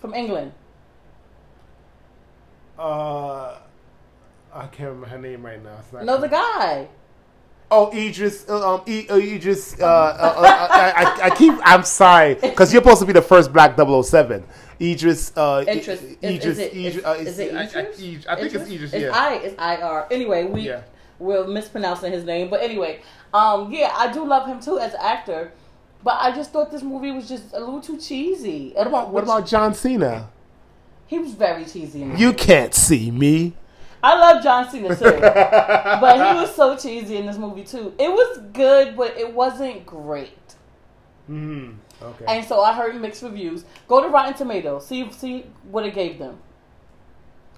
from England. Uh, I can't remember her name right now. It's No, the guy. Oh, Idris. Uh, um, I, uh, Idris. Uh, uh, uh, I, I, I keep. I'm sorry, because you're supposed to be the first Black 007. Idris. Uh, Idris. I- Idris. is it, Idris, is, uh, is it I- I- Idris? Idris- I think it's Idris. It's Yeah. I. It's I R. Anyway, we Yeah. we're mispronouncing his name, but anyway, um, yeah, I do love him too as an actor. But I just thought this movie was just a little too cheesy. What about what about John Cena? He was very cheesy. You can't see me. I love John Cena too, but he was so cheesy in this movie too. It was good, but it wasn't great. Hmm. Okay. And so I heard mixed reviews. Go to Rotten Tomatoes, see see what it gave them.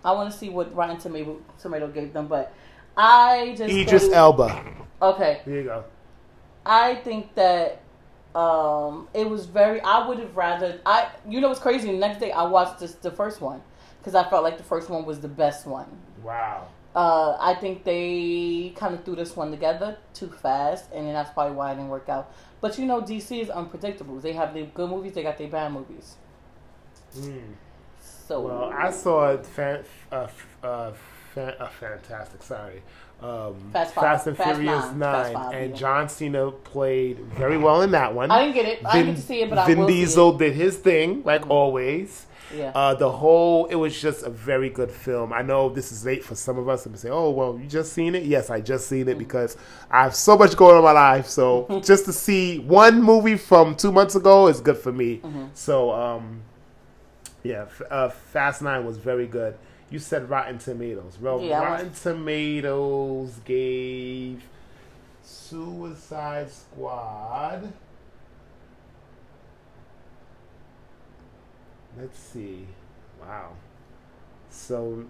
I want to see what Rotten Tomato Tomato gave them, but I just Idris it- Elba. Okay, There you go. I think that um, it was very. I would have rather. I you know what's crazy? The next day I watched this the first one because I felt like the first one was the best one. Wow. Uh, I think they kind of threw this one together too fast, and then that's probably why it didn't work out. But you know, DC is unpredictable. They have their good movies, they got their bad movies. Hmm. So Well, I saw Fan, uh, uh, fa- uh, fantastic. Sorry, um, Fast Five- and Fast Furious Nine. Nine, Fast Five, and yeah. John Cena played very well in that one. I didn't get it. I didn't get to see it, but I Vin Diesel did his thing like always. Yeah. Uh, the whole it was just a very good film. I know this is late for some of us and say, "Oh, well, you just seen it?" Yes, I just seen it because I have so much going on in my life. So just to see one movie from two months ago is good for me. Mm-hmm. So um, yeah, uh, Fast Nine was very good. You said Rotten Tomatoes. Well, Yeah, Rotten Tomatoes gave Suicide Squad. Let's see. Wow. So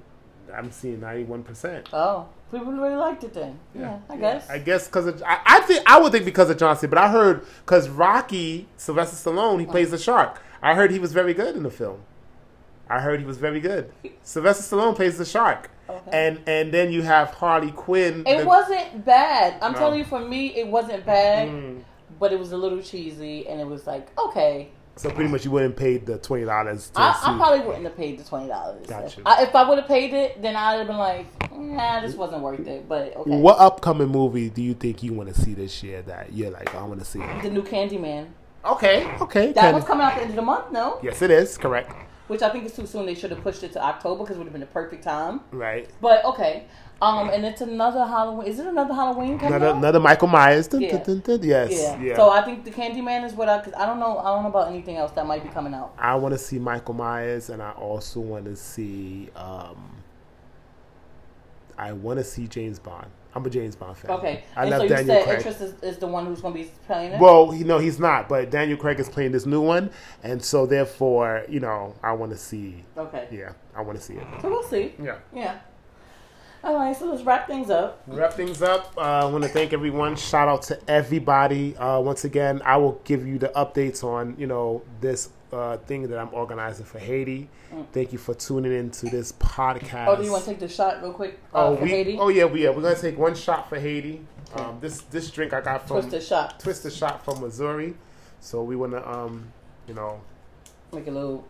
I'm seeing 91%. Oh, people really liked it then. Yeah, I guess. I guess because I, I think I would think because of John Cena, but I heard because Rocky Sylvester Stallone he plays the shark. I heard he was very good in the film. I heard he was very good. Sylvester Stallone plays the shark, Okay. and and then you have Harley Quinn. it the- wasn't bad. I'm No. telling you, for me, it wasn't bad, Mm. but it was a little cheesy, and it was like, okay. So pretty much you wouldn't pay the twenty dollars I. I probably wouldn't have paid the twenty dollars. Gotcha. If I, if I would have paid it, then I'd have been like, nah, this wasn't worth it. But okay. What upcoming movie do you think you want to see this year that you're like I want to see? The new Candyman. Okay, okay. That Ken- was coming out at the end of the month, no? yes, it is correct. Which I think is too soon. They should have pushed it to October because it would have been the perfect time. Right. But okay. Um, and it's another Halloween. Is it another Halloween coming Another, out? another Michael Myers. Dun, Yeah. dun, dun. Yes. Yeah. Yeah. So I think the Candyman is what I. Cause I don't know. I don't know about anything else that might be coming out. I want to see Michael Myers, and I also want to see. Um, I want to see James Bond. I'm a James Bond fan. Okay. I and love so you Daniel said Craig. Idris is, is the one who's going to be playing it. Well, you know he's not, but Daniel Craig is playing this new one, and so therefore, you know, I want to see. okay. Yeah, I want to see it. So we'll see. Yeah. Yeah. All right. So let's wrap things up. Wrap things up. Uh, I want to thank everyone. Shout out to everybody. Uh, once again, I will give you the updates on you know this uh, thing that I'm organizing for Haiti. Thank you for tuning in to this podcast. Mm. Oh, do you want to take the shot real quick uh, Oh, for we, Haiti? oh yeah, we, yeah. We're gonna take one shot for Haiti. Um, this this drink I got from Twisted shot. Twisted shot from Missouri. So we wanna um, you know, Make a little.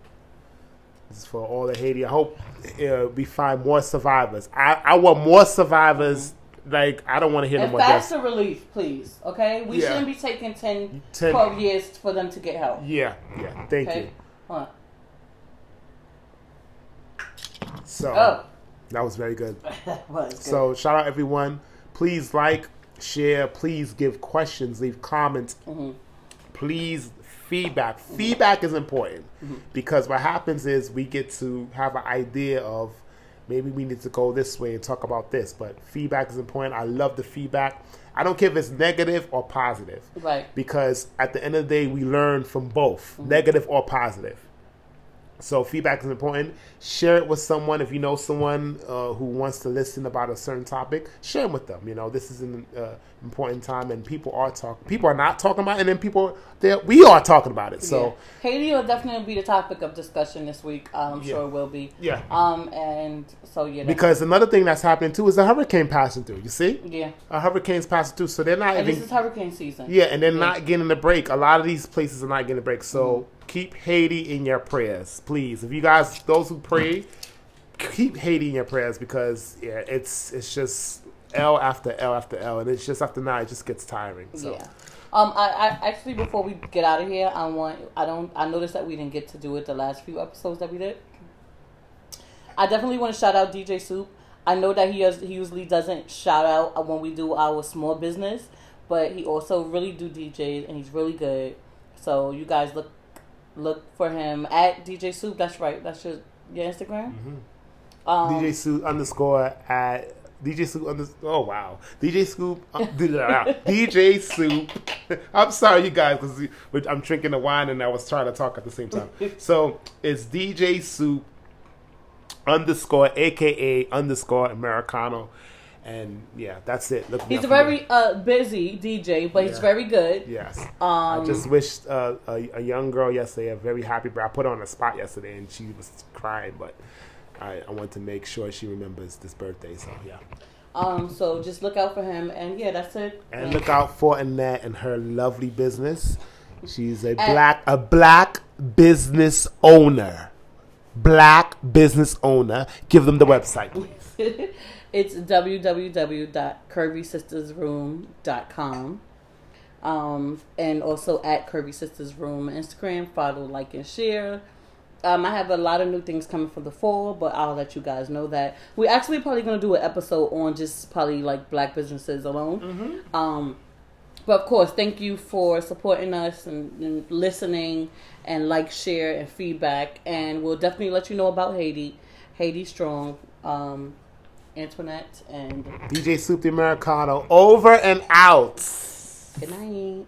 this is for all the Haiti. I hope uh, we find more survivors. I, I want more survivors. Like I don't want to hear And them more deaths. faster relief, please. Okay. We Yeah. shouldn't be taking 10, Ten- 12 years for them to get help. Yeah, yeah. Thank Okay. you. On. So Oh. that was very good. Was good. So shout out everyone. Please like, share. Please give questions. Leave comments. Mhm. Please feedback. Feedback is important because what happens is we get to have an idea of maybe we need to go this way and talk about this. But feedback is important. I love the feedback. I don't care if it's negative or positive Right. because at the end of the day, we learn from both, mm-hmm. negative or positive. So feedback is important. Share it with someone if you know someone uh, who wants to listen about a certain topic. Share it with them. You know, this is an uh, important time, and people are talking. People are not talking about, it, and then people they we are talking about it. So yeah. Haiti will definitely be the topic of discussion this week. I'm Yeah. sure it will be. yeah, Um, and so yeah. that's- because another thing that's happening too is a hurricane passing through. You see, yeah. a hurricane's passing through, so they're not And even this is hurricane season. Yeah, and they're not getting a break. A lot of these places are not getting a break. So keep Haiti in your prayers, please. If you guys, those who pray, keep Haiti in your prayers because yeah, it's it's just L after L after L, and it's just after now it just gets tiring. So Yeah. Um, I, I actually before we get out of here, I want I don't I noticed that we didn't get to do it the last few episodes that we did. I definitely want to shout out DJ Soup. I know that he has, he usually doesn't shout out when we do our small business, but he also really do DJs and he's really good. So you guys look look for him at DJ Soup. That's right. That's your your Instagram. Um, DJ Soup underscore at DJ Soup under oh wow DJ Scoop uh, DJ Soup. I'm sorry you guys because I'm drinking the wine and I was trying to talk at the same time. So it's DJ Soup underscore aka underscore Americano. And yeah, that's it. Look he's a very uh, busy DJ, but he's very good. Yes. Um, I just wished uh, a, a young girl yesterday a very happy birthday. I put her on the spot yesterday and she was crying, but I, I want to make sure she remembers this birthday. So yeah. Um, so just look out for him, and yeah, that's it. And look out for Annette and her lovely business. She's a And- black a black business owner. Black business owner. Give them the website, please. it's www.curvysistersroom.com. Um, and also at Curvy Sisters Room Instagram. Follow, like, and share. Um, I have a lot of new things coming for the fall, but I'll let you guys know that. We're actually probably going to do an episode on just probably like black businesses alone. Mm-hmm. Um, but of course, thank you for supporting us and, and, listening and like, share, and feedback. And we'll definitely let you know about Haiti, Haiti Strong, um, Antoinette, and DJ Soup the Americano over and out. good night.